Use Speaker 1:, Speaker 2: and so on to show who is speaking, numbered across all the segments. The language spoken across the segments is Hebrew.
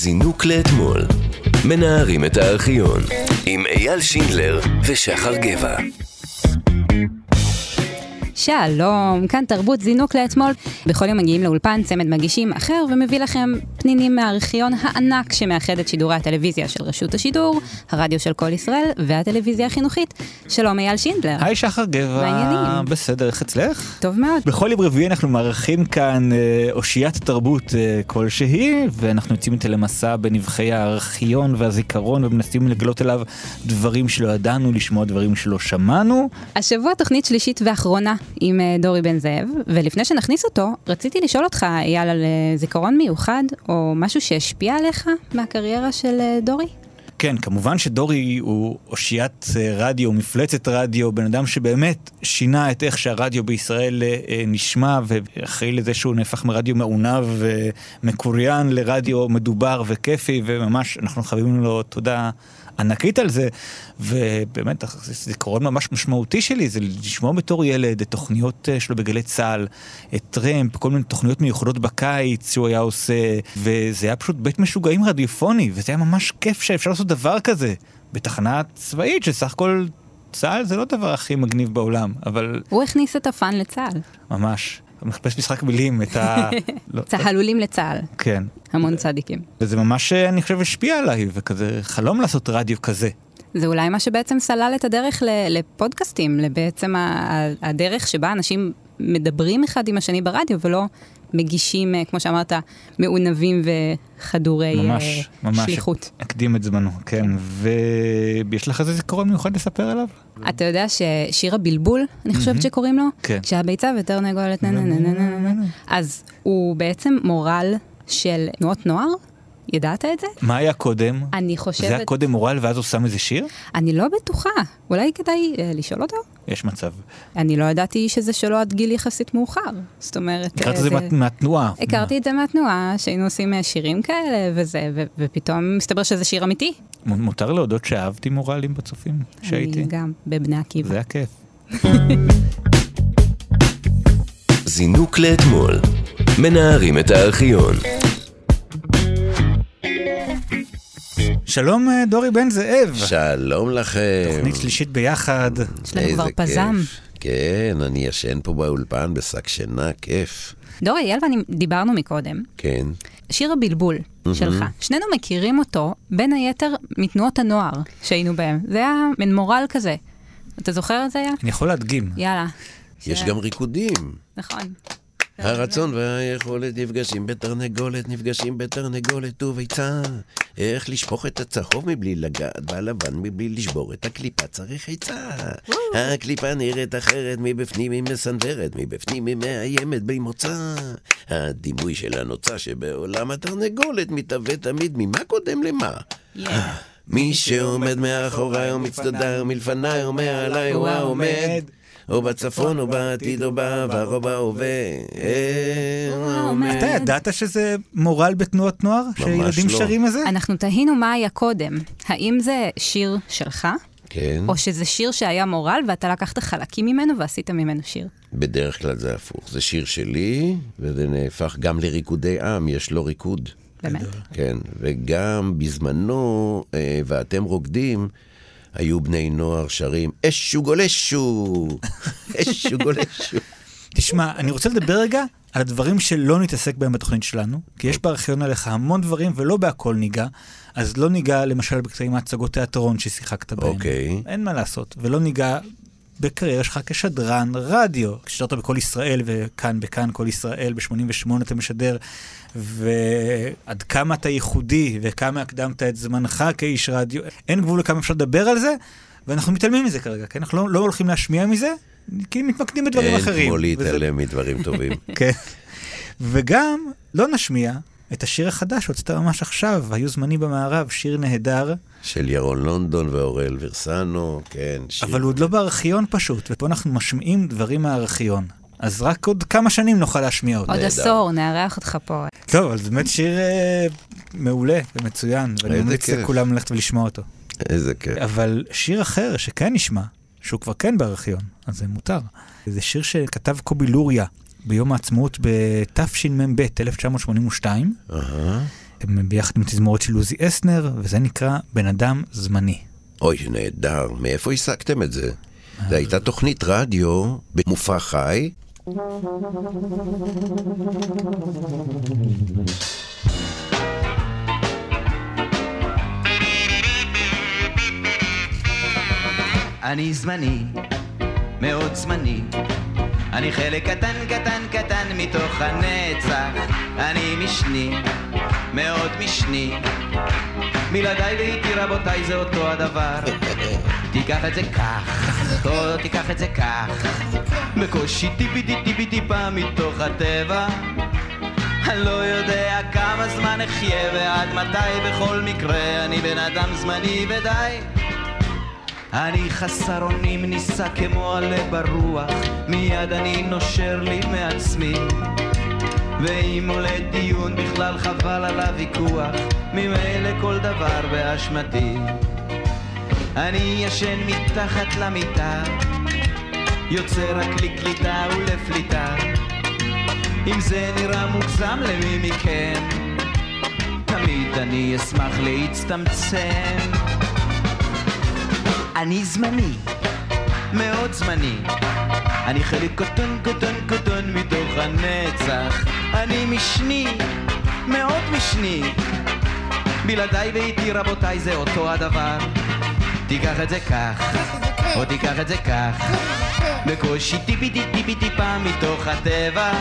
Speaker 1: זינוק לאתמול. מנערים את הארכיון. עם אייל שינדלר ושחר גבע.
Speaker 2: שלום, כאן תרבות זינוק לאתמול. בכל יום מגיעים לאולפן צמד מגישים אחר ומביא לכם פנינים מהארכיון הענק שמאחד את שידורי הטלוויזיה של רשות השידור, הרדיו של כל ישראל והטלוויזיה החינוכית. שלום אייל שינדלר.
Speaker 3: היי שחר גבע,
Speaker 2: העניינים?
Speaker 3: בסדר, איך אצלך?
Speaker 2: טוב מאוד.
Speaker 3: בכל יום רביעי אנחנו מארחים כאן אה, אושיית תרבות אה, כלשהי, ואנחנו יוצאים איתה למסע בנבחי הארכיון והזיכרון ומנסים לגלות אליו דברים שלא ידענו, לשמוע דברים שלא שמענו.
Speaker 2: השבוע תוכנית שלישית ואחרונה עם אה, דורי בן זאב, ולפני שנכניס אותו, רציתי לשאול אותך, אייל, על זיכרון מיוחד, או משהו שהשפיע עליך מהקריירה של אה, דורי?
Speaker 3: כן, כמובן שדורי הוא אושיית אה, רדיו, מפלצת רדיו, בן אדם שבאמת שינה את איך שהרדיו בישראל אה, נשמע, ואחרי לזה שהוא נהפך מרדיו מעונב ומקוריין לרדיו מדובר וכיפי, וממש אנחנו חייבים לו תודה ענקית על זה, ובאמת זה זיכרון ממש משמעותי שלי, זה לשמוע בתור ילד את תוכניות אה, שלו בגלי צה"ל, את טרמפ, כל מיני תוכניות מיוחדות בקיץ שהוא היה עושה, וזה היה פשוט בית משוגעים רדיופוני, וזה היה ממש כיף שאפשר לעשות דבר כזה בתחנה צבאית, שסך הכל צה"ל זה לא הדבר הכי מגניב בעולם, אבל
Speaker 2: הוא הכניס את הפאן לצה"ל.
Speaker 3: ממש. מחפש משחק מילים, את ה... לא,
Speaker 2: צהלולים לצה"ל.
Speaker 3: כן.
Speaker 2: המון צדיקים.
Speaker 3: וזה ממש, אני חושב, השפיע עליי, וכזה חלום לעשות רדיו כזה.
Speaker 2: זה אולי מה שבעצם סלל את הדרך לפודקאסטים, לבעצם הדרך שבה אנשים מדברים אחד עם השני ברדיו ולא מגישים, אה, כמו שאמרת, מעונבים וחדורי
Speaker 3: ממש,
Speaker 2: אה,
Speaker 3: ממש.
Speaker 2: שליחות.
Speaker 3: הקדים את זמנו, כן. ויש לך איזה זיכרון מיוחד לספר עליו?
Speaker 2: אתה יודע ששיר הבלבול, אני חושבת שקוראים לו?
Speaker 3: כן.
Speaker 2: שהביצה ותרנגולת נה נה נה נה נה נה נה. אז הוא בעצם מורל של תנועות נוער? ידעת את זה?
Speaker 3: מה היה קודם?
Speaker 2: אני
Speaker 3: זה
Speaker 2: חושבת...
Speaker 3: היה קודם מורל ואז הוא שם איזה שיר?
Speaker 2: אני לא בטוחה. אולי כדאי אה, לשאול אותו?
Speaker 3: יש מצב.
Speaker 2: אני לא ידעתי שזה שלו עד גיל יחסית מאוחר. זאת אומרת...
Speaker 3: הכרת
Speaker 2: אה,
Speaker 3: את זה מה- מהתנועה.
Speaker 2: הכרתי את זה מהתנועה, שהיינו עושים אה, שירים כאלה וזה, ו- ופתאום מסתבר שזה שיר אמיתי.
Speaker 3: מ- מותר להודות שאהבתי מורלים בצופים שהייתי.
Speaker 2: אני גם, בבני עקיבא.
Speaker 3: זה היה כיף.
Speaker 1: זינוק לאתמול. מנערים את הארכיון.
Speaker 3: שלום אה, דורי בן זאב.
Speaker 4: שלום לכם.
Speaker 3: תוכנית שלישית ביחד.
Speaker 2: יש לנו כבר פזם.
Speaker 4: כן, אני ישן פה באולפן בשק שינה, כיף.
Speaker 2: דורי, אייל ואני דיברנו מקודם,
Speaker 4: כן.
Speaker 2: שיר הבלבול שלך. שנינו מכירים אותו, בין היתר, מתנועות הנוער שהיינו בהם. זה היה מין מורל כזה. אתה זוכר את זה היה?
Speaker 3: אני יכול להדגים.
Speaker 2: יאללה.
Speaker 4: יש
Speaker 2: זה-
Speaker 4: גם ריקודים.
Speaker 2: נכון.
Speaker 4: הרצון והיכולת נפגשים בתרנגולת, נפגשים בתרנגולת וביצה. איך לשפוך את הצהוב מבלי לגעת בלבן מבלי לשבור את הקליפה צריך עצה. הקליפה נראית אחרת מבפנים היא מסנוורת, מבפנים היא מאיימת בלי מוצא. הדימוי של הנוצה שבעולם התרנגולת מתהווה תמיד ממה קודם למה. מי שעומד מאחוריי או מצדדיי או מלפניי או מעליי הוא העומד. או בצפון או בעתיד או בעבר או בהווה.
Speaker 3: אתה ידעת שזה מורל בתנועות נוער? שילדים
Speaker 4: לא.
Speaker 3: שרים את זה?
Speaker 2: אנחנו תהינו מה היה קודם. האם זה שיר שלך,
Speaker 4: כן,
Speaker 2: או שזה שיר שהיה מורל ואתה לקחת חלקים ממנו ועשית ממנו שיר?
Speaker 4: בדרך כלל זה הפוך. זה שיר שלי, וזה נהפך גם לריקודי עם, יש לו ריקוד.
Speaker 2: באמת.
Speaker 4: כן, וגם בזמנו, אה, ואתם רוקדים, היו בני נוער שרים, אשו גולשו, אשו גולשו.
Speaker 3: תשמע, אני רוצה לדבר רגע על הדברים שלא נתעסק בהם בתוכנית שלנו, כי יש בארכיון עליך המון דברים ולא בהכל ניגע, אז לא ניגע למשל בקטעים מהצגות תיאטרון ששיחקת בהם.
Speaker 4: אוקיי.
Speaker 3: אין מה לעשות, ולא ניגע בקריירה שלך כשדרן רדיו. כששדרת בכל ישראל וכאן בכאן כל ישראל, ב-88 אתה משדר, ועד כמה אתה ייחודי וכמה הקדמת את זמנך כאיש רדיו, אין גבול לכמה אפשר לדבר על זה, ואנחנו מתעלמים מזה כרגע, כן? אנחנו לא, לא הולכים להשמיע מזה, כי מתמקדים בדברים
Speaker 4: אין
Speaker 3: אחרים.
Speaker 4: כמו
Speaker 3: וזה-
Speaker 4: להתעלם מדברים טובים.
Speaker 3: כן. וגם לא נשמיע את השיר החדש שהוצאת ממש עכשיו, היו זמני במערב, שיר נהדר,
Speaker 4: של ירון לונדון ואוראל ורסנו, כן. שיר.
Speaker 3: אבל הוא עוד לא בארכיון פשוט, ופה אנחנו משמיעים דברים מהארכיון. אז רק עוד כמה שנים נוכל להשמיע אותו.
Speaker 2: עוד עשור, נארח אותך פה.
Speaker 3: טוב, זה באמת שיר אה, מעולה ומצוין, ואני ממליץ. לכולם ללכת ולשמוע אותו.
Speaker 4: איזה כיף.
Speaker 3: אבל שיר אחר שכן נשמע, שהוא כבר כן בארכיון, אז זה מותר. זה שיר שכתב קובי לוריה ביום העצמאות בתשמ"ב, 1982.
Speaker 4: אהה.
Speaker 3: הם ביחד עם תזמורת של עוזי אסנר, וזה נקרא בן אדם זמני.
Speaker 4: אוי, נהדר. מאיפה השגתם את זה? זו הייתה תוכנית רדיו במופע חי.
Speaker 5: אני זמני, מאוד זמני. אני חלק קטן קטן קטן מתוך הנצח. אני משני, מאוד משני. בלעדיי ואיתי רבותיי זה אותו הדבר. תיקח את זה כך, או תיקח את זה כך. בקושי טיפי טיפי טיפה מתוך הטבע. אני לא יודע כמה זמן אחיה ועד מתי בכל מקרה אני בן אדם זמני ודי. אני חסר אונים נישא כמו עלה ברוח, מיד אני נושר לי מעצמי. ואם עולה דיון בכלל חבל על הוויכוח, ממילא כל דבר באשמתי. אני ישן מתחת למיטה, יוצא רק לקליטה ולפליטה. אם זה נראה מוגזם למי מכם, תמיד אני אשמח להצטמצם. אני זמני, מאוד זמני. אני חלק קטן קטן קטן מתוך הנצח. אני משני, מאוד משני. בלעדיי ואיתי רבותיי זה אותו הדבר. תיקח את זה כך, או תיקח את זה כך. בקושי טיפי טיפי טיפה מתוך הטבע.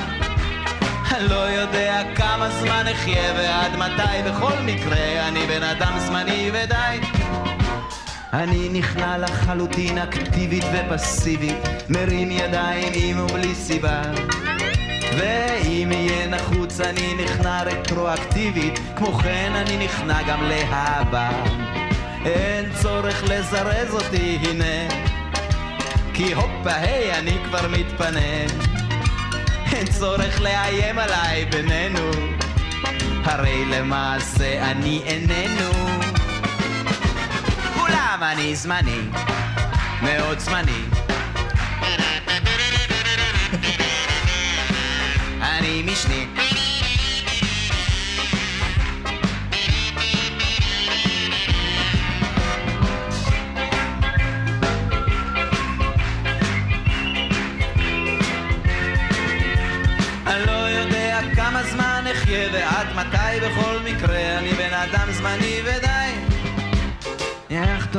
Speaker 5: אני לא יודע כמה זמן אחיה ועד מתי בכל מקרה אני בן אדם זמני ודי אני נכנע לחלוטין אקטיבית ופסיבית. מרים ידיים עם ובלי סיבה. ואם יהיה נחוץ אני נכנע רטרואקטיבית. כמו כן אני נכנע גם להבא. אין צורך לזרז אותי הנה. כי הופה היי אני כבר מתפנה. אין צורך לאיים עליי בינינו. הרי למעשה אני איננו אולם אני זמני, מאוד זמני. אני משני. לא ועד מתי. בכל מקרה אני בן אדם זמני ודי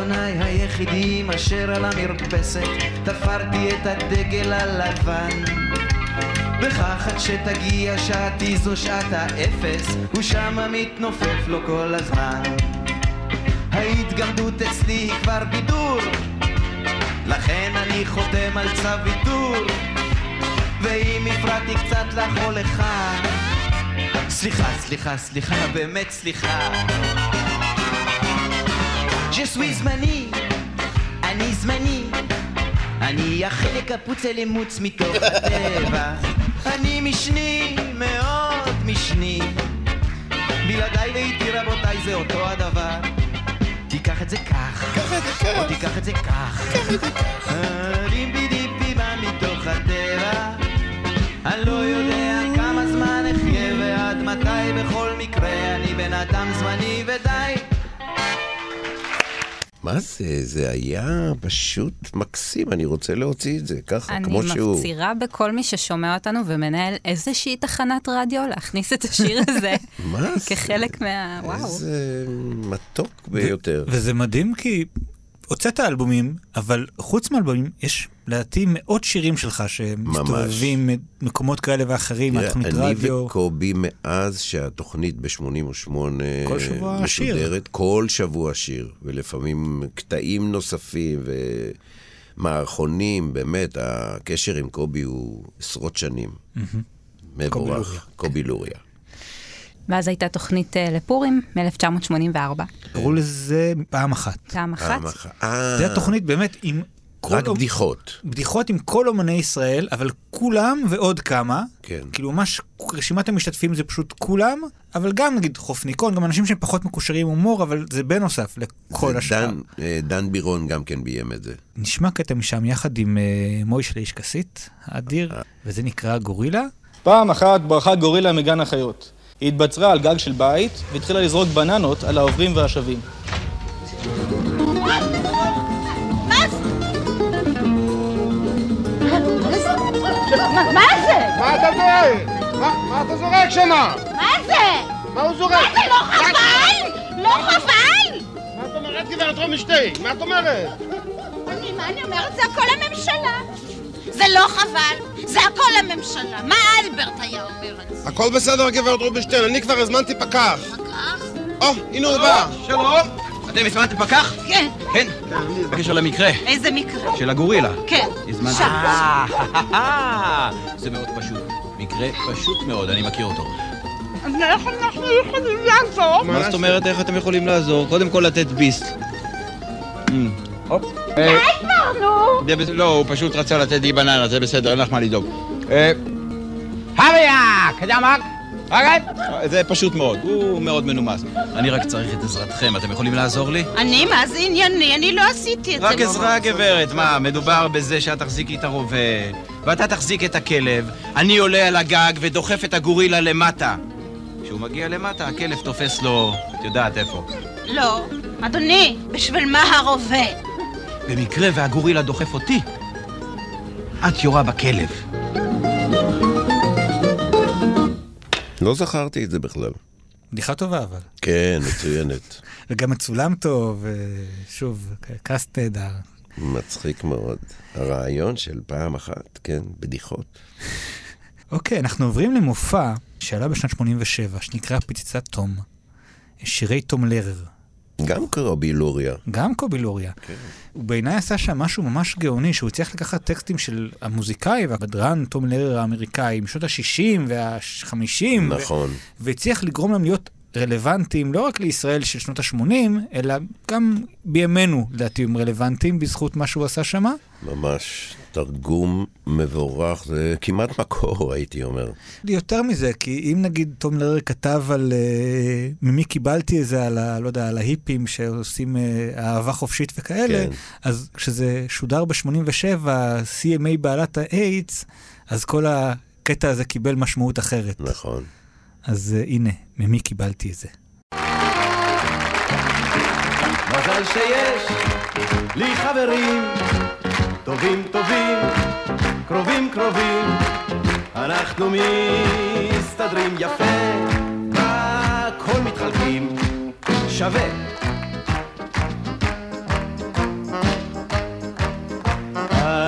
Speaker 5: יחתוני היחידים אשר על המרפסת תפרתי את הדגל הלבן. בכך עד שתגיע שעתי זו שעת האפס ושמה מתנופף לו כל הזמן. ההתגמדות אצלי היא כבר בידור לכן אני חותם על צו ויתור. ואם הפרעתי קצת לך או לך סליחה, סליחה, סליחה, באמת סליחה Je זמני, אני זמני אני החלק הפוצל אימוץ מתוך הטבע אני משני, מאוד משני בלעדיי ואיתי רבותיי זה אותו הדבר תיקח את זה כך, או תיקח את זה כך דיפי דיפי בא מתוך הטבע אני לא יודע כמה זמן אחיה ועד מתי בכל מקרה אני בן אדם זמני
Speaker 4: מה זה? זה היה פשוט מקסים, אני רוצה להוציא את זה ככה, כמו שהוא.
Speaker 2: אני מפצירה בכל מי ששומע אותנו ומנהל איזושהי תחנת רדיו להכניס את השיר הזה.
Speaker 4: מה זה?
Speaker 2: כחלק מה... וואו.
Speaker 4: איזה מתוק ביותר.
Speaker 3: וזה מדהים כי הוצאת אלבומים, אבל חוץ מאלבומים יש לדעתי מאות שירים שלך שמסתובבים מקומות כאלה ואחרים, מהתוכנית
Speaker 4: אני
Speaker 3: רדיו.
Speaker 4: וקובי מאז שהתוכנית ב-88
Speaker 3: כל שבוע שיר.
Speaker 4: משודרת, כל שבוע שיר, ולפעמים קטעים נוספים ומערכונים, באמת, הקשר עם קובי הוא עשרות שנים. מבורך, קובי לוריה.
Speaker 2: ואז הייתה תוכנית אה, לפורים מ-1984.
Speaker 3: קראו לזה פעם אחת.
Speaker 2: פעם אחת.
Speaker 4: פעם אחת. אה,
Speaker 3: זו התוכנית באמת עם כל...
Speaker 4: רק בדיחות.
Speaker 3: בדיחות עם כל אומני ישראל, אבל כולם ועוד כמה.
Speaker 4: כן.
Speaker 3: כאילו ממש רשימת המשתתפים זה פשוט כולם, אבל גם נגיד חופניקון, גם אנשים שהם פחות מקושרים עם הומור, אבל זה בנוסף לכל השאר.
Speaker 4: דן, אה, דן בירון גם כן ביים את זה.
Speaker 3: נשמע קטע משם יחד עם uh, מוישה איש כסית, האדיר, וזה נקרא גורילה.
Speaker 6: פעם אחת ברחה גורילה מגן החיות. היא התבצרה על גג של בית והתחילה לזרוק בננות על העוברים והשבים.
Speaker 7: מה
Speaker 8: אתה זורק? מה מה אתה זורק שמה?
Speaker 7: מה זה?
Speaker 8: מה הוא זורק?
Speaker 7: מה זה, לא חבל? לא חבל?
Speaker 8: מה את אומרת גברת רובינשטיין? מה את אומרת?
Speaker 7: אני, מה אני אומרת? זה הכל הממשלה. זה לא חבל, זה הכל הממשלה. מה אלברט היה אומר על זה?
Speaker 8: הכל בסדר גברת רובינשטיין, אני כבר הזמנתי פקח.
Speaker 7: פקח?
Speaker 8: או, הנה הוא בא.
Speaker 5: שלום! אתם הזמנתם פקח?
Speaker 7: כן.
Speaker 5: כן. בקשר למקרה
Speaker 7: איזה מקרה?
Speaker 5: של הגורילה.
Speaker 7: כן.
Speaker 5: הזמנתם?
Speaker 7: שם.
Speaker 5: אה, זה מאוד פשוט. מקרה פשוט מאוד, אני מכיר אותו.
Speaker 7: איך אנחנו יכולים לעזור?
Speaker 5: מה זאת אומרת איך אתם יכולים לעזור? קודם כל לתת ביסט. אה,
Speaker 7: די כבר, נו!
Speaker 5: לא, הוא פשוט רצה לתת לי בננה, זה בסדר, אין לך מה לדאוג. אה, הוויה! קדמק! זה פשוט מאוד, הוא מאוד מנומס. אני רק צריך את עזרתכם, אתם יכולים לעזור לי?
Speaker 7: אני, מה זה ענייני? אני לא עשיתי את זה.
Speaker 5: רק. עזרה, גברת. מה, מדובר בזה שאת תחזיקי את הרובה, ואתה תחזיק את הכלב, אני עולה על הגג ודוחף את הגורילה למטה. כשהוא מגיע למטה, הכלב תופס לו, את יודעת איפה.
Speaker 7: לא. אדוני, בשביל מה הרובה?
Speaker 5: במקרה והגורילה דוחף אותי, את יורה בכלב.
Speaker 4: לא זכרתי את זה בכלל.
Speaker 3: בדיחה טובה אבל.
Speaker 4: כן, מצוינת.
Speaker 3: וגם מצולם טוב, ושוב, קאסט נהדר.
Speaker 4: מצחיק מאוד. הרעיון של פעם אחת, כן, בדיחות.
Speaker 3: אוקיי, אנחנו עוברים למופע שעלה בשנת 87, שנקרא פצצת תום. שירי תום לרר.
Speaker 4: גם קרובי לוריה.
Speaker 3: גם קובי לוריה.
Speaker 4: כן.
Speaker 3: הוא בעיניי עשה שם משהו ממש גאוני, שהוא הצליח לקחת טקסטים של המוזיקאי והבדרן תום לרר האמריקאי משנות ה-60 וה-50.
Speaker 4: נכון.
Speaker 3: והצליח לגרום להם להיות רלוונטיים לא רק לישראל של שנות ה-80, אלא גם בימינו, לדעתי, הם רלוונטיים בזכות מה שהוא עשה שמה.
Speaker 4: ממש תרגום מבורך, זה כמעט מקור, הייתי אומר.
Speaker 3: יותר מזה, כי אם נגיד תום לרר כתב על uh, ממי קיבלתי את זה, על, ה, לא יודע, על ההיפים שעושים uh, אהבה חופשית וכאלה,
Speaker 4: כן.
Speaker 3: אז כשזה שודר ב-87, CMA בעלת האיידס, אז כל הקטע הזה קיבל משמעות אחרת.
Speaker 4: נכון.
Speaker 3: אז uh, הנה, ממי קיבלתי את זה.
Speaker 9: מזל שיש לי חברים טובים טובים, קרובים קרובים, אנחנו מסתדרים יפה, הכל מתחלקים שווה.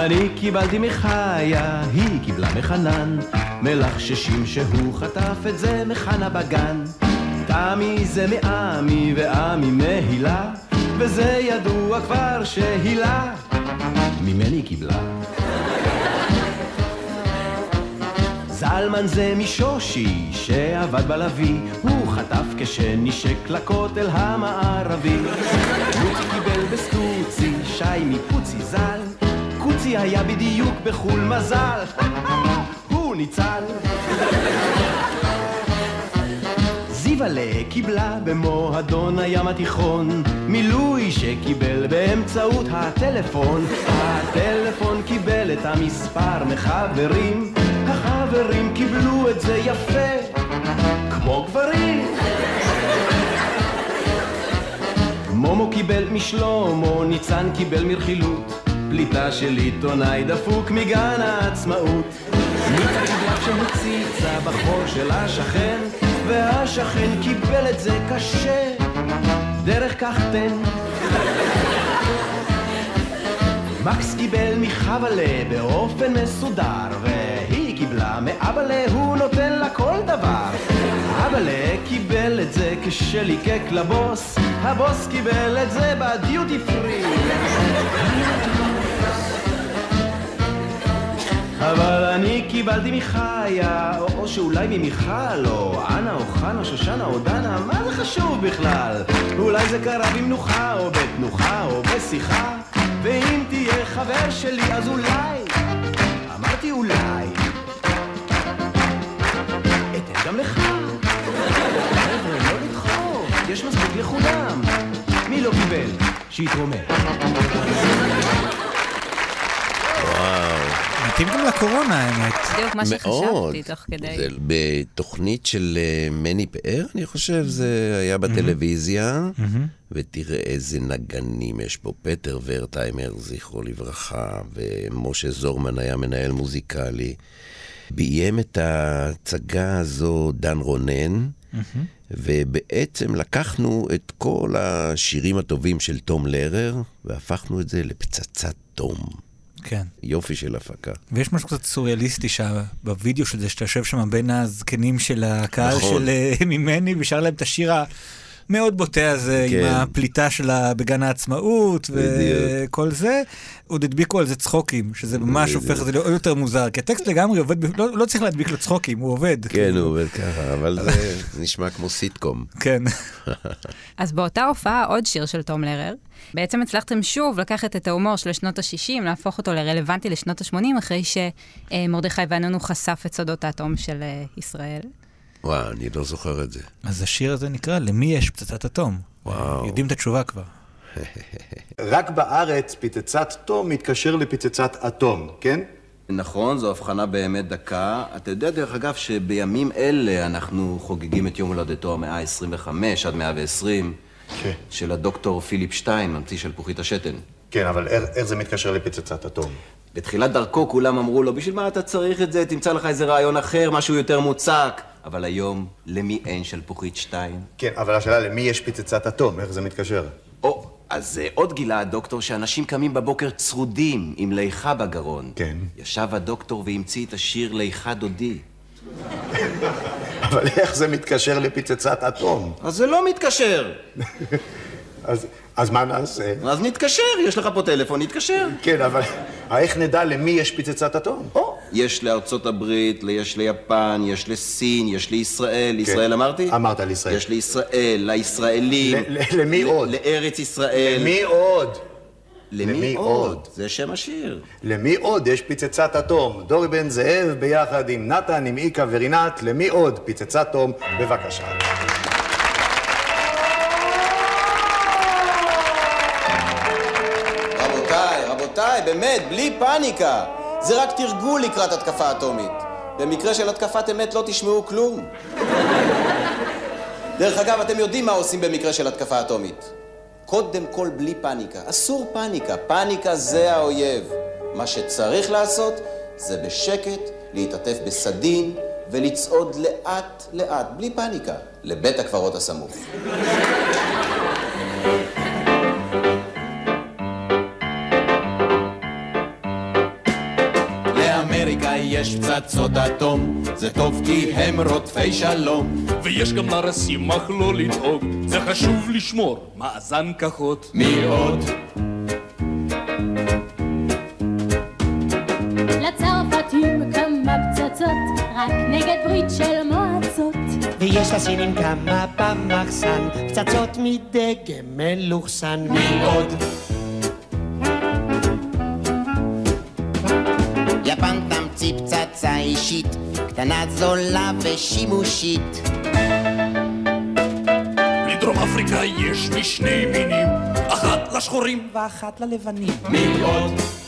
Speaker 9: אני קיבלתי מחיה, היא קיבלה מחנן, מלחששים שהוא חטף את זה מחנה בגן. תמי זה מעמי ועמי מהילה, וזה ידוע כבר שהילה ממני קיבלה. זלמן זה משושי שעבד בלוי, הוא חטף כשנשק לכותל המערבי. לוצי קיבל בסטוצי, שי מפוצי ז"ל, קוצי היה בדיוק בחו"ל מזל, ניצל. זיוולה קיבלה במועדון הים התיכון מילוי שקיבל באמצעות הטלפון. הטלפון קיבל את המספר מחברים החברים קיבלו את זה יפה כמו גברים. מומו קיבל משלומו, ניצן קיבל מרכילות פליטה של עיתונאי דפוק מגן העצמאות כשהציצה בחור של השכן והשכן קיבל את זה קשה. דרך כך תן. מקס קיבל מחבלה באופן מסודר והיא קיבלה מאבאלה, הוא נותן לה כל דבר. אבאלה קיבל את זה כשליקק לבוס הבוס קיבל את זה בדיוטי פרי אבל אני קיבלתי מחיה, או, או שאולי ממיכל, או אנה, או חנה, שושנה, או דנה, מה זה חשוב בכלל? אולי זה קרה במנוחה, או בתנוחה, או בשיחה, ואם תהיה חבר שלי, אז אולי, אמרתי אולי, אתן גם לך. לא יש מספיק לכולם. מי לא קיבל? שיתרומם.
Speaker 3: מתאים גם לקורונה, האמת.
Speaker 2: בדיוק מה
Speaker 4: מאוד.
Speaker 2: שחשבתי תוך כדי.
Speaker 4: זה בתוכנית של אה, מני פאר, אני חושב, זה היה בטלוויזיה, ותראה איזה נגנים יש פה. פטר ורטהיימר, זכרו לברכה, ומשה זורמן היה מנהל מוזיקלי. ביים את ההצגה הזו דן רונן, ובעצם לקחנו את כל השירים הטובים של תום לרר, והפכנו את זה לפצצת תום.
Speaker 3: כן.
Speaker 4: יופי של הפקה.
Speaker 3: ויש משהו קצת סוריאליסטי שה- בווידאו של זה, שאתה יושב שם בין הזקנים של הקהל
Speaker 4: נכון.
Speaker 3: של אה, ממני, ושר להם את השיר המאוד בוטה הזה, עם
Speaker 4: כן.
Speaker 3: הפליטה שלה בגן העצמאות,
Speaker 4: בדיוק.
Speaker 3: וכל זה. עוד הדביקו על זה צחוקים, שזה ממש
Speaker 4: בדיוק.
Speaker 3: הופך את זה לעוד יותר מוזר, כי הטקסט לגמרי עובד, לא, לא צריך להדביק לו צחוקים, הוא עובד.
Speaker 4: כן, הוא עובד ככה, אבל זה נשמע כמו סיטקום.
Speaker 3: כן.
Speaker 2: אז באותה הופעה עוד שיר של תום לרר. בעצם הצלחתם שוב לקחת את ההומור של שנות ה-60, להפוך אותו לרלוונטי לשנות ה-80, אחרי שמרדכי ואנונו חשף את סודות האטום של אה, ישראל.
Speaker 4: וואו, אני לא זוכר את זה.
Speaker 3: אז השיר הזה נקרא למי יש פצצת אטום.
Speaker 4: וואו.
Speaker 3: יודעים את התשובה כבר.
Speaker 10: רק בארץ פצצת תום מתקשר לפצצת אטום, כן?
Speaker 9: נכון, זו הבחנה באמת דקה. אתה יודע, דרך אגב, שבימים אלה אנחנו חוגגים את יום הולדתו המאה ה-25 עד 120
Speaker 10: כן.
Speaker 9: של הדוקטור פיליפ שטיין, ממציא שלפוחית השתן.
Speaker 10: כן, אבל איך, איך זה מתקשר לפצצת אטום?
Speaker 9: בתחילת דרכו כולם אמרו לו, בשביל מה אתה צריך את זה? תמצא לך איזה רעיון אחר, משהו יותר מוצק. אבל היום, למי אין שלפוחית שטיין?
Speaker 10: כן, אבל השאלה למי יש פצצת אטום, איך זה מתקשר?
Speaker 9: או, אז אה, עוד גילה הדוקטור שאנשים קמים בבוקר צרודים עם ליכה בגרון.
Speaker 10: כן.
Speaker 9: ישב הדוקטור והמציא את השיר ליכה דודי.
Speaker 10: אבל איך זה מתקשר לפצצת אטום?
Speaker 9: אז זה לא מתקשר.
Speaker 10: אז, אז מה נעשה?
Speaker 9: אז נתקשר, יש לך פה טלפון, נתקשר.
Speaker 10: כן, אבל איך נדע למי יש פצצת אטום?
Speaker 9: או, יש לארצות הברית, יש ליפן, יש לסין, יש לישראל. לישראל אמרתי?
Speaker 10: אמרת לישראל.
Speaker 9: יש לישראל, לישראלים.
Speaker 10: ל- ל- למי
Speaker 9: ל-
Speaker 10: עוד?
Speaker 9: לארץ ישראל.
Speaker 10: למי עוד?
Speaker 9: למי
Speaker 10: למי
Speaker 9: עוד?
Speaker 10: עוד?
Speaker 9: זה שם השיר.
Speaker 10: למי עוד יש פצצת אטום? דורי בן זאב ביחד עם נתן, עם איקה ורינת, למי עוד פצצת אטום? בבקשה.
Speaker 9: רבותיי, באמת, בלי פאניקה. זה רק תרגול לקראת התקפה אטומית. במקרה של התקפת אמת לא תשמעו כלום. דרך אגב, אתם יודעים מה עושים במקרה של התקפה אטומית. קודם כל בלי פאניקה. אסור פאניקה. פאניקה זה האויב. מה שצריך לעשות זה בשקט להתעטף בסדין ולצעוד לאט לאט, בלי פאניקה, לבית הקברות הסמוך.
Speaker 5: יש פצצות אטום, זה טוב כי הם רודפי שלום.
Speaker 11: ויש גם לרסים אך לא לדאוג, זה חשוב לשמור מאזן כוחות.
Speaker 5: מי עוד?
Speaker 12: לצרפתים כמה פצצות, רק נגד ברית של מועצות.
Speaker 13: ויש לסינים כמה במחסן, פצצות מדגם מלוכסן.
Speaker 5: מי עוד?
Speaker 14: תמציא פצצה אישית, קטנה זולה ושימושית.
Speaker 11: בדרום אפריקה יש משני מינים, אחת לשחורים
Speaker 13: ואחת ללבנים.
Speaker 5: מי עוד?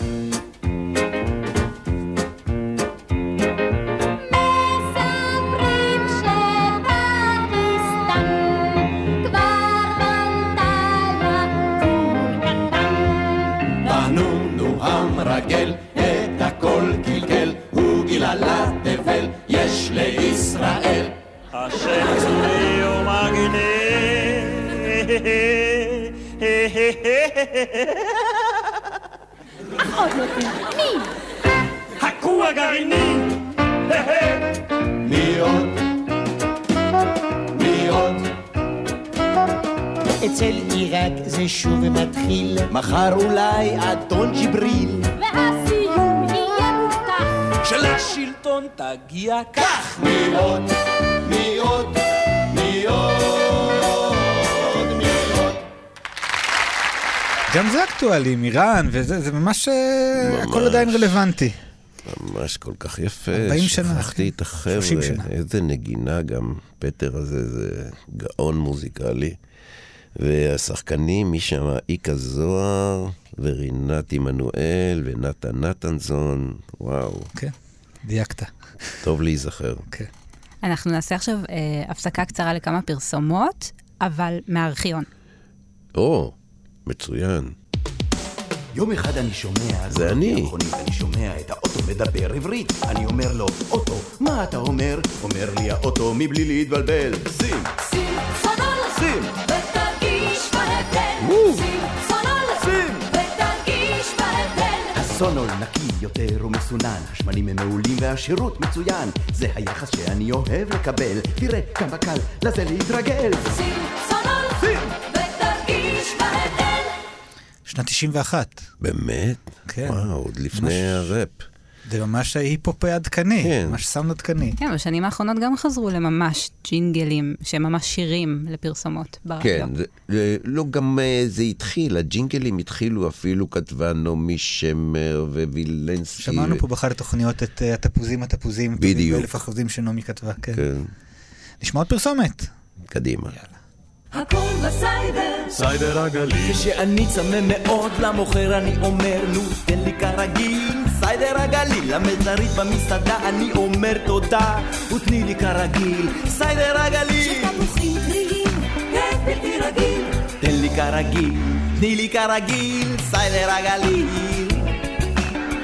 Speaker 11: כך
Speaker 5: מי עוד? מי עוד? מי עוד? מי עוד?
Speaker 3: גם זה אקטואלי, עם איראן, וזה זה ממש, אה, הכל
Speaker 4: ממש.
Speaker 3: עדיין רלוונטי.
Speaker 4: ממש כל כך יפה.
Speaker 3: 40 שנה,
Speaker 4: שכחתי. את החבר'ה.
Speaker 3: 30 שנה.
Speaker 4: איזה נגינה גם. פטר הזה זה גאון מוזיקלי. והשחקנים משם, איקה זוהר, ורינת עמנואל, ונתן נתנזון, וואו.
Speaker 3: כן, דייקת.
Speaker 4: טוב להיזכר.
Speaker 3: כן.
Speaker 2: אנחנו נעשה עכשיו אה, הפסקה קצרה לכמה פרסומות, אבל מהארכיון.
Speaker 4: או, מצוין.
Speaker 15: יום אחד אני שומע...
Speaker 4: זה אני.
Speaker 15: המכונית, אני שומע את האוטו מדבר עברית. אני אומר לו, אוטו, מה אתה אומר? אומר לי האוטו מבלי להתבלבל. שים!
Speaker 12: שים סונול,
Speaker 15: שים!
Speaker 12: ותרגיש בהבדל. שים
Speaker 15: הסונול נקי יותר ומסונן, השמנים הם מעולים והשירות מצוין. זה היחס שאני אוהב לקבל. תראה כמה קל לזה להתרגל.
Speaker 12: שים סונול,
Speaker 15: שים!
Speaker 12: ותרגיש בהבדל.
Speaker 3: שנת 91.
Speaker 4: באמת?
Speaker 3: כן.
Speaker 4: וואו, עוד לפני הראפ.
Speaker 3: זה ממש ההיפ-הופ עדכני,
Speaker 4: כן.
Speaker 3: ממש סאונד עדכני.
Speaker 2: כן, בשנים האחרונות גם חזרו לממש ג'ינגלים, שהם ממש שירים לפרסומות ברדיו.
Speaker 4: כן, זה, זה, לא, גם אה, זה התחיל, הג'ינגלים התחילו, אפילו כתבה נעמי שמר ווילנסקי.
Speaker 3: שמענו פה באחת התוכניות את אה, התפוזים התפוזים.
Speaker 4: בדיוק.
Speaker 3: באלף אחוזים שנעמי כתבה, כן.
Speaker 4: כן,
Speaker 3: נשמע עוד פרסומת.
Speaker 4: קדימה.
Speaker 12: הכל בסיידר.
Speaker 11: סיידר הגליל
Speaker 16: כשאני צמא מאוד למוכר אני אומר נו תן לי כרגיל סיידר הגליל למלצרית במסעדה אני אומר תודה ותני לי כרגיל סיידר הגליל
Speaker 12: תפוחים טריים, כיף בלתי רגיל.
Speaker 16: תן לי כרגיל תני לי כרגיל סיידר הגליל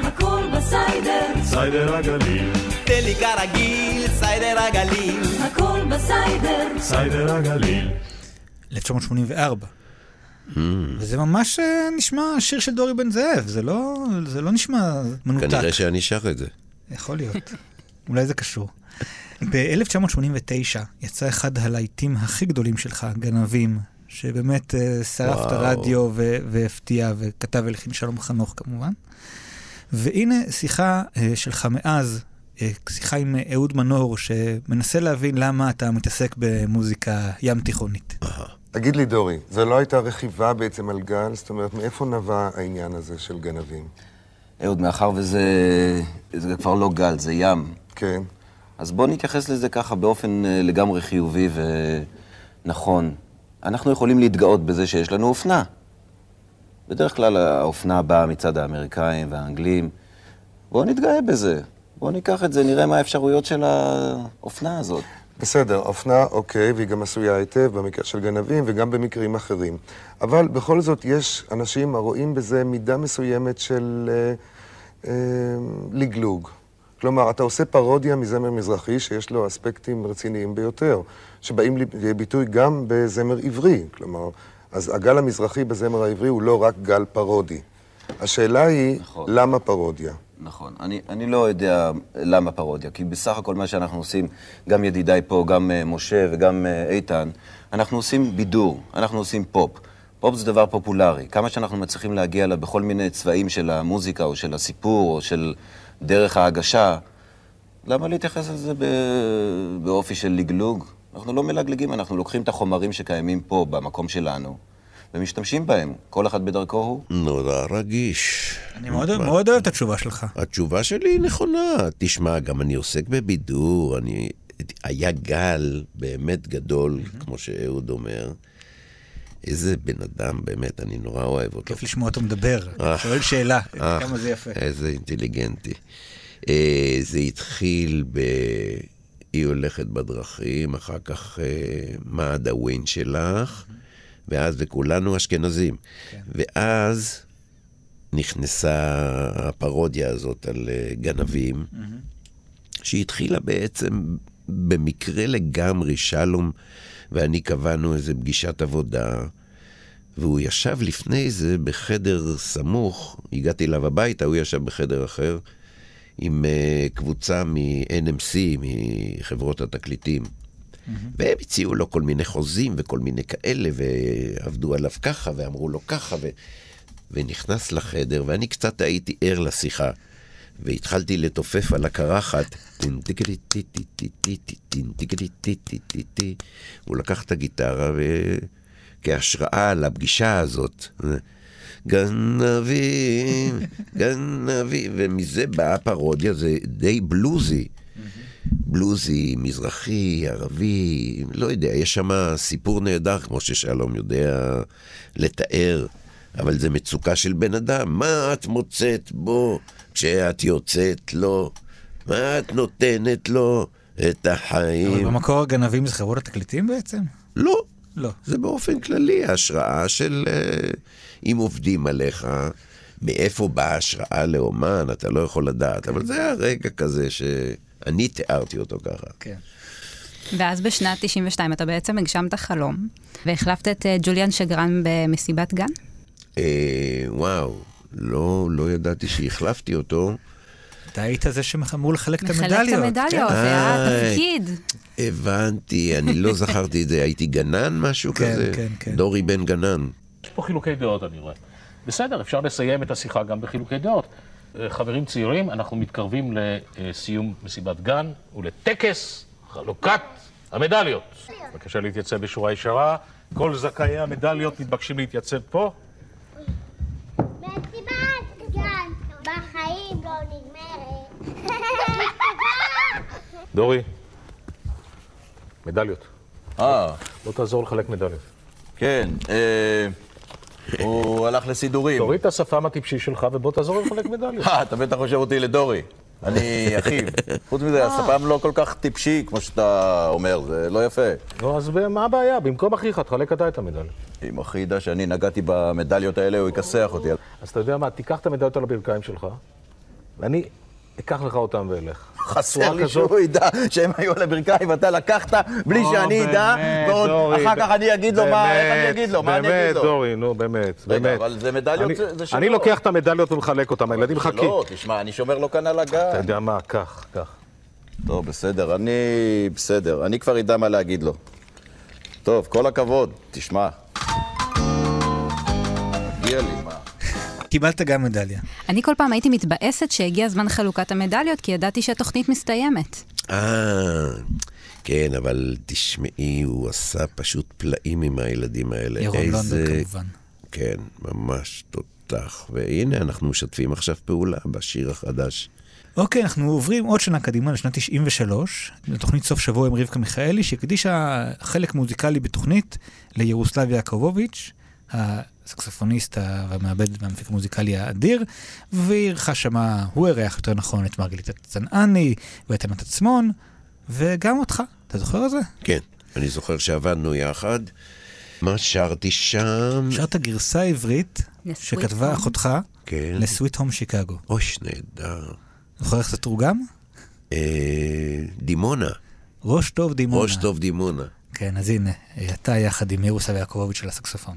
Speaker 12: הכל בסיידר.
Speaker 11: סיידר הגליל
Speaker 16: תן לי כרגיל סיידר הגליל
Speaker 12: הכל בסיידר.
Speaker 11: סיידר הגליל
Speaker 3: 1984. וזה ממש אה, נשמע שיר של דורי בן זאב, זה לא, זה לא נשמע מנותק.
Speaker 4: כנראה שאני שר את זה.
Speaker 3: יכול להיות. אולי זה קשור. ב-1989 יצא אחד הלהיטים הכי גדולים שלך, גנבים, שבאמת אה, שרף את. הרדיו והפתיע, וכתב והלחין שלום חנוך כמובן. והנה שיחה אה, שלך מאז, שיחה עם אה, אהוד מנור, שמנסה להבין למה אתה מתעסק במוזיקה ים תיכונית.
Speaker 17: תגיד לי, דורי, זו לא הייתה רכיבה בעצם על גל? זאת אומרת, מאיפה נבע העניין הזה של גנבים?
Speaker 9: אהוד, מאחר וזה זה כבר לא גל, זה ים.
Speaker 17: כן.
Speaker 9: אז בואו נתייחס לזה ככה באופן אה, לגמרי חיובי ונכון. אנחנו יכולים להתגאות בזה שיש לנו אופנה. בדרך כלל האופנה באה מצד האמריקאים והאנגלים. בואו נתגאה בזה. בואו ניקח את זה, נראה מה האפשרויות של האופנה הזאת.
Speaker 17: בסדר, אופנה אוקיי, והיא גם עשויה היטב במקרה של גנבים וגם במקרים אחרים. אבל בכל זאת יש אנשים הרואים בזה מידה מסוימת של אה, אה, לגלוג. כלומר, אתה עושה פרודיה מזמר מזרחי שיש לו אספקטים רציניים ביותר, שבאים לידי ביטוי גם בזמר עברי. כלומר, אז הגל המזרחי בזמר העברי הוא לא רק גל פרודי. השאלה היא,
Speaker 9: נכון.
Speaker 17: למה פרודיה?
Speaker 9: נכון. אני, אני לא יודע למה פרודיה, כי בסך הכל מה שאנחנו עושים, גם ידידיי פה, גם אה, משה וגם אה, איתן, אנחנו עושים בידור, אנחנו עושים פופ. פופ זה דבר פופולרי. כמה שאנחנו מצליחים להגיע אליו בכל מיני צבעים של המוזיקה, או של הסיפור, או של דרך ההגשה, למה להתייחס לזה ב... באופי של לגלוג? אנחנו לא מלגלגים, אנחנו לוקחים את החומרים שקיימים פה, במקום שלנו, ומשתמשים בהם, כל אחד בדרכו הוא.
Speaker 4: נורא רגיש.
Speaker 3: אני מאוד, מאוד אוהב את התשובה שלך.
Speaker 4: התשובה שלי היא נכונה. תשמע, גם אני עוסק בבידור, אני... היה גל באמת גדול, כמו שאהוד אומר. איזה בן אדם, באמת, אני נורא אוהב אותו.
Speaker 3: כיף לשמוע אותו מדבר.
Speaker 4: אה,
Speaker 3: שואל שאלה,
Speaker 4: אה,
Speaker 3: כמה זה יפה.
Speaker 4: איזה אינטליגנטי. אה, זה התחיל ב... היא הולכת בדרכים, אחר כך אה, מה עד הווין שלך, ואז, וכולנו אשכנזים. ואז נכנסה הפרודיה הזאת על אה, גנבים, שהתחילה בעצם במקרה לגמרי, שלום ואני קבענו איזה פגישת עבודה, והוא ישב לפני זה בחדר סמוך, הגעתי אליו הביתה, הוא ישב בחדר אחר, עם uh, קבוצה מ-NMC, מחברות התקליטים. והם הציעו לו כל מיני חוזים וכל מיני כאלה, ועבדו עליו ככה, ואמרו לו ככה, ו... ונכנס לחדר, ואני קצת הייתי ער לשיחה. והתחלתי לתופף על הקרחת. הוא לקח את הגיטרה וכהשראה לפגישה הזאת. גנבים, גנבים, ומזה באה פרודיה, זה די בלוזי. בלוזי, מזרחי, ערבי, לא יודע, יש שם סיפור נהדר, כמו ששלום יודע לתאר, אבל זה מצוקה של בן אדם. מה את מוצאת בו כשאת יוצאת לו? מה את נותנת לו את
Speaker 3: אבל
Speaker 4: החיים?
Speaker 3: במקור הגנבים זה חברות התקליטים בעצם?
Speaker 4: לא.
Speaker 3: לא.
Speaker 4: זה באופן כללי ההשראה של אה, אם עובדים עליך, מאיפה באה ההשראה לאומן, אתה לא יכול לדעת, אבל זה היה רגע כזה שאני תיארתי אותו ככה.
Speaker 3: כן.
Speaker 2: ואז בשנת 92 אתה בעצם הגשמת חלום, והחלפת את אה, ג'וליאן שגרן במסיבת גן?
Speaker 4: אה, וואו, לא, לא ידעתי שהחלפתי אותו.
Speaker 3: אתה היית זה שאמור לחלק את
Speaker 2: מחלק את
Speaker 3: המדליות.
Speaker 2: המדליות,
Speaker 3: כן.
Speaker 2: זה היה. תפקיד.
Speaker 4: הבנתי, אני לא זכרתי את זה, הייתי גנן משהו
Speaker 3: כן,
Speaker 4: כזה?
Speaker 3: כן, כן.
Speaker 4: דורי בן גנן.
Speaker 11: יש פה חילוקי דעות, אני רואה. בסדר, אפשר לסיים את השיחה גם בחילוקי דעות. חברים צעירים, אנחנו מתקרבים לסיום מסיבת גן ולטקס חלוקת המדליות. בבקשה להתייצב בשורה ישרה. כל זכאי המדליות מתבקשים להתייצב פה.
Speaker 18: מסיבת גן בחיים לא נגמרת.
Speaker 11: דורי, מדליות.
Speaker 19: אה.
Speaker 11: בוא תעזור לחלק מדליות.
Speaker 19: כן, אה, הוא הלך לסידורים.
Speaker 11: תוריד את השפם הטיפשי שלך ובוא תעזור לחלק מדליות.
Speaker 19: אה, אתה בטח חושב אותי לדורי. אני אחיו. חוץ מזה, השפם לא כל כך טיפשי, כמו שאתה אומר, זה לא יפה.
Speaker 11: נו, אז מה הבעיה? במקום אחיך, תחלק אתה את המדליות.
Speaker 19: אם אחי ידע שאני נגעתי במדליות האלה, הוא יכסח אותי.
Speaker 11: אז אתה יודע מה, תיקח את המדליות על הברכיים שלך, ואני אקח לך אותם ואלך.
Speaker 19: חסר לי שהוא ידע שהם היו על הברכיים, ואתה לקחת בלי
Speaker 11: או,
Speaker 19: שאני אדע,
Speaker 11: באמת,
Speaker 19: ועוד אחר כך אני אגיד לו מה, איך אני
Speaker 11: באמת,
Speaker 19: אגיד לו, מה אני
Speaker 11: באמת,
Speaker 19: אגיד לו?
Speaker 11: דורי, נו, באמת, באמת.
Speaker 19: אבל זה מדליות, זה- שלו.
Speaker 11: אני לוקח את המדליות ומחלק אותם, הילדים מחכים.
Speaker 19: לא, תשמע, אני שומר לו כאן על הגן.
Speaker 11: אתה יודע מה, קח, קח.
Speaker 19: טוב, בסדר, אני... בסדר, אני כבר אדע מה להגיד לו. טוב, כל הכבוד, תשמע. מגיע לי, מה?
Speaker 3: קיבלת גם מדליה.
Speaker 2: אני כל פעם הייתי מתבאסת שהגיע זמן חלוקת המדליות, כי ידעתי שהתוכנית מסתיימת.
Speaker 4: אה, כן, אבל תשמעי, הוא עשה פשוט פלאים עם הילדים האלה.
Speaker 3: ירון לונדון כמובן.
Speaker 4: כן, ממש תותח. והנה, אנחנו משתפים עכשיו פעולה בשיר החדש.
Speaker 3: אוקיי, אנחנו עוברים עוד שנה קדימה, לשנת 93, לתוכנית סוף שבוע עם רבקה מיכאלי, שהקדישה חלק מוזיקלי בתוכנית לירוסלב יעקובוביץ', הסקסופוניסט והמעבד והמפיק המוזיקלי האדיר, ואירחה שמה, הוא אירח יותר נכון את מרגלית הצנעני ואת ענת עצמון, וגם אותך, אתה זוכר את זה?
Speaker 4: כן, אני זוכר שעבדנו יחד. מה שרתי שם?
Speaker 3: שרת גרסה עברית שכתבה
Speaker 2: Home.
Speaker 3: אחותך
Speaker 4: כן.
Speaker 3: לסוויט הום שיקגו.
Speaker 4: אוש, נהדר.
Speaker 3: זוכר איך זה תורגם?
Speaker 4: אה, דימונה.
Speaker 3: ראש טוב דימונה.
Speaker 4: ראש טוב דימונה.
Speaker 3: כן, אז הנה, אתה יחד עם ירוסלב יעקובוביץ' של הסקסופון.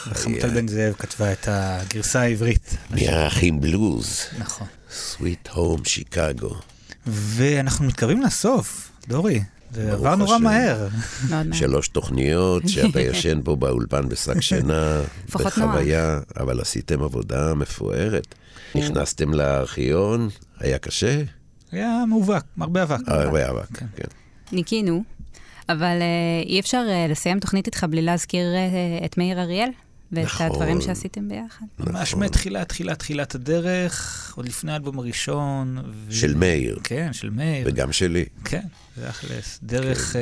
Speaker 3: חמוטל בן זאב כתבה את הגרסה העברית.
Speaker 4: מהאחים בלוז.
Speaker 3: נכון.
Speaker 4: סוויט הום שיקגו.
Speaker 3: ואנחנו מתקרבים לסוף, דורי. זה עבר נורא. מהר.
Speaker 4: שלוש תוכניות, שאתה ישן פה באולפן בשק שינה, בחוויה, אבל עשיתם עבודה מפוארת. נכנסתם לארכיון, היה קשה?
Speaker 3: היה מאובק, הרבה אבק.
Speaker 4: הרבה אבק, כן.
Speaker 2: ניקינו, אבל אה, אי אפשר אה, לסיים תוכנית איתך בלי להזכיר אה, את מאיר אריאל ואת
Speaker 3: נכון.
Speaker 2: הדברים שעשיתם ביחד.
Speaker 3: ממש מתחילת, תחילת, תחילת הדרך, עוד לפני האלבום הראשון. ו-
Speaker 4: של מאיר.
Speaker 3: כן, של מאיר.
Speaker 4: וגם שלי.
Speaker 3: כן, זה אכלס. דרך אה,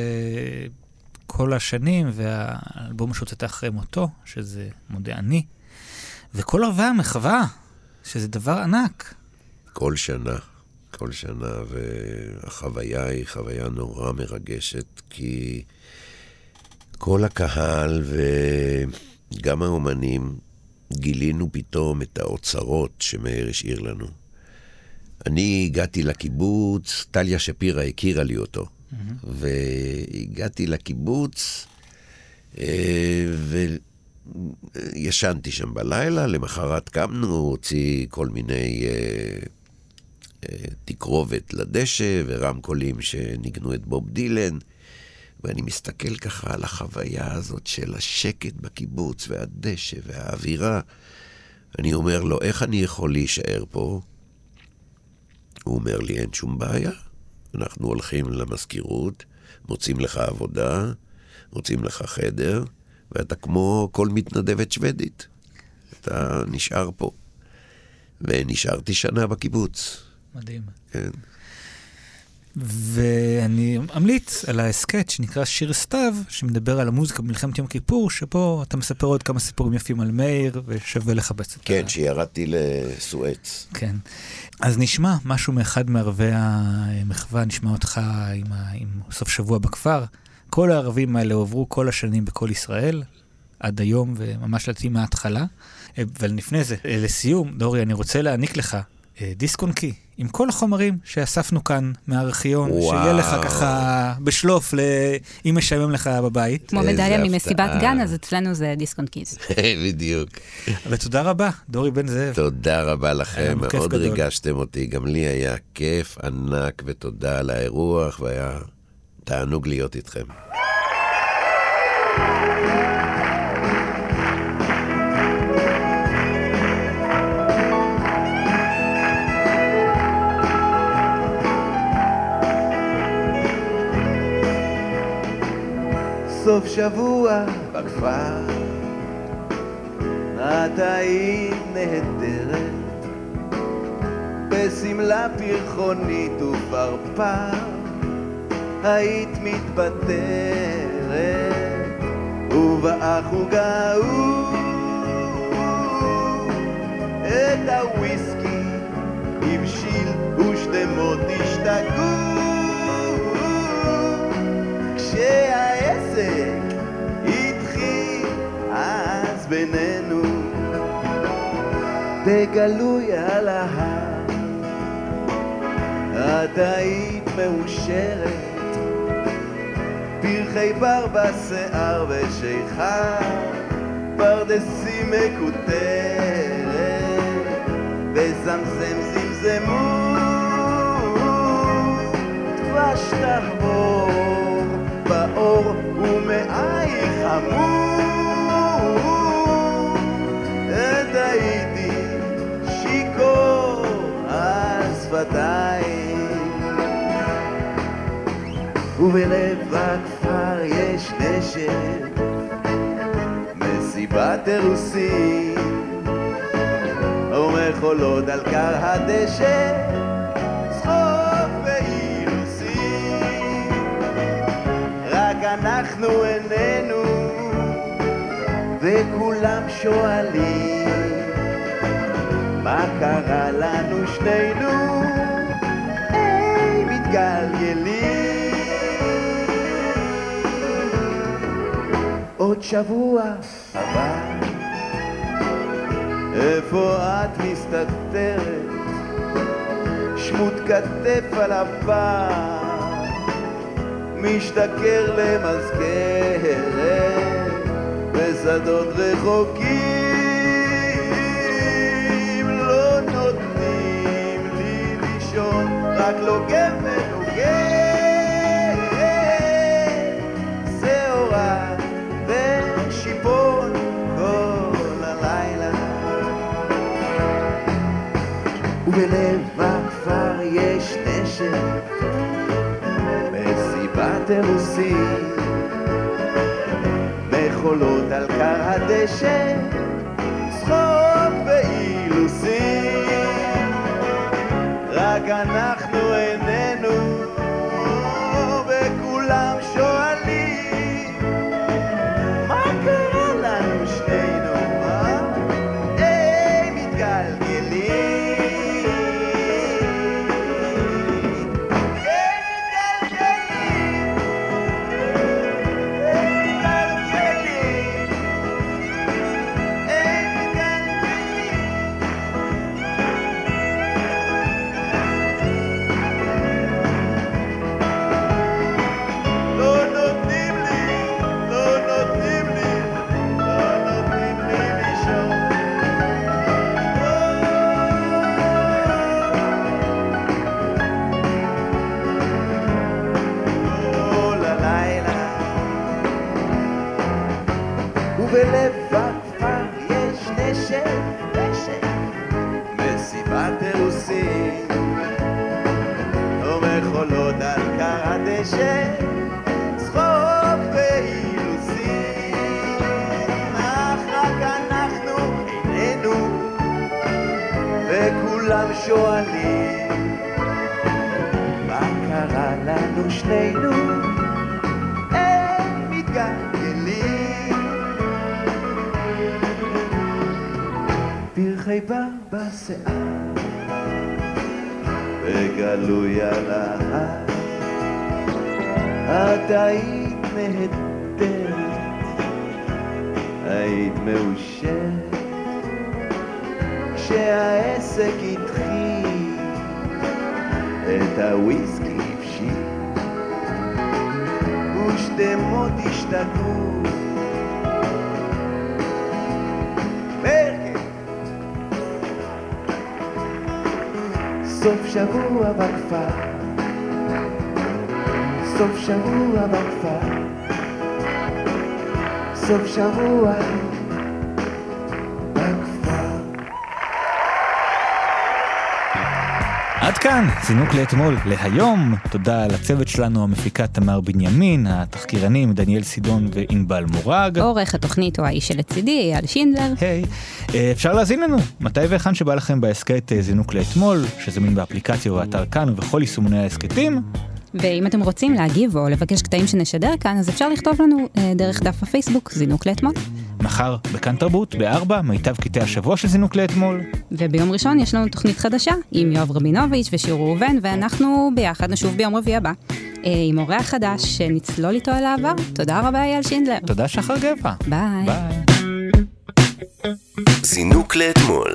Speaker 3: כל השנים, והאלבום שהוצאת אחרי מותו, שזה מודה אני, וכל ערבי המחווה, שזה דבר ענק.
Speaker 4: כל שנה, כל שנה, והחוויה היא חוויה נורא מרגשת, כי כל הקהל וגם האומנים גילינו פתאום את האוצרות שמאיר השאיר לנו. אני הגעתי לקיבוץ, טליה שפירא הכירה לי אותו, והגעתי לקיבוץ, אה, וישנתי שם בלילה, למחרת קמנו, הוא הוציא כל מיני אה, אה, תקרובת לדשא ורמקולים שניגנו את בוב דילן, ואני מסתכל ככה על החוויה הזאת של השקט בקיבוץ והדשא והאווירה. אני אומר לו, איך אני יכול להישאר פה? הוא אומר לי, אין שום בעיה. אנחנו הולכים למזכירות, מוצאים לך עבודה, מוצאים לך חדר, ואתה כמו כל מתנדבת שוודית. אתה נשאר פה. ונשארתי שנה בקיבוץ.
Speaker 3: מדהים.
Speaker 4: כן.
Speaker 3: ואני אמליץ על ההסכת שנקרא שיר סתיו, שמדבר על המוזיקה במלחמת יום כיפור, שבו אתה מספר עוד כמה סיפורים יפים על מאיר, ושווה לחפש את
Speaker 4: כן, שירדתי לסואץ.
Speaker 3: כן. אז נשמע משהו מאחד מערבי המחווה, נשמע אותך עם, ה... עם סוף שבוע בכפר. כל הערבים האלה הועברו כל השנים בכל ישראל, עד היום, וממש לדעתי מההתחלה. אבל לפני זה, לסיום, דורי, אני רוצה להעניק לך אה, דיסק און קי, עם כל החומרים שאספנו כאן מהארכיון,
Speaker 4: וואו.
Speaker 3: שיהיה לך ככה בשלוף, ל... אם משעמם לך בבית.
Speaker 2: כמו מדליה ממסיבת גן, אז אצלנו זה דיסקונט קיז.
Speaker 4: בדיוק.
Speaker 3: ותודה רבה, דורי בן זאב.
Speaker 4: תודה רבה לכם, מאוד
Speaker 3: גדול.
Speaker 4: ריגשתם אותי. גם לי היה כיף ענק, ותודה על האירוח, והיה תענוג להיות איתכם.
Speaker 5: סוף שבוע בכפר, את היית נהדרת, בשמלה פרחונית ופרפר, היית מתבטרת, ובאח וגאו את הוויסקי הבשיל ושתמות השתגעו כשהעסק התחיל אז בינינו בגלוי על ההר את היית מאושרת פרחי בר בשיער ושיכר פרדסים מקוטרת וזמזם זמזמו דבש טהור ובלב הכפר יש נשק מסיבת אירוסין. ומחולות על כר הדשא צחוק ואילוסין רק אנחנו איננו וכולם שואלים מה קרה לנו שנינו היי מתגלגלים. עוד שבוע הבא איפה את מסתתרת? שמוט כתף על הפר משתכר למזכרת בשדות רחוקים לא נותנים לי לישון, רק לוגן ונוגן שעורה ושיפון כל הלילה. ובלב הכפר יש נשק מסיבת אירוסין מחולות על קר הדשא צחוק ואילוסין רק אנחנו כשהעסק התחיל. את הוויסקי הבשיל ושתמות בהרכב סוף שבוע בכפר. סוף שבוע בכפר. סוף שבוע
Speaker 3: כאן, זינוק לאתמול, להיום. תודה לצוות שלנו, המפיקה תמר בנימין, התחקירנים דניאל סידון וענבל מורג.
Speaker 2: עורך התוכנית הוא האיש שלצידי, אייל שינדלר.
Speaker 3: היי, אה, אפשר להאזין לנו, מתי והיכן שבא לכם בהסכת אה, זינוק לאתמול, שזמין באפליקציה ובאתר כאן ובכל יישומוני ההסכתים.
Speaker 2: ואם אתם רוצים להגיב או לבקש קטעים שנשדר כאן, אז אפשר לכתוב לנו אה, דרך דף הפייסבוק, זינוק לאתמול.
Speaker 3: מחר בכאן תרבות, בארבע, מיטב קטעי השבוע של זינוק לאתמול.
Speaker 2: וביום ראשון יש לנו תוכנית חדשה עם יואב רבינוביץ' ושיר ראובן, ואנחנו ביחד נשוב ביום רביעי הבא. אה, עם אורח חדש שנצלול איתו אל העבר. תודה רבה אייל שינדלר.
Speaker 3: תודה שחר גבע.
Speaker 2: ביי.
Speaker 3: ביי.
Speaker 1: זינוק לאתמול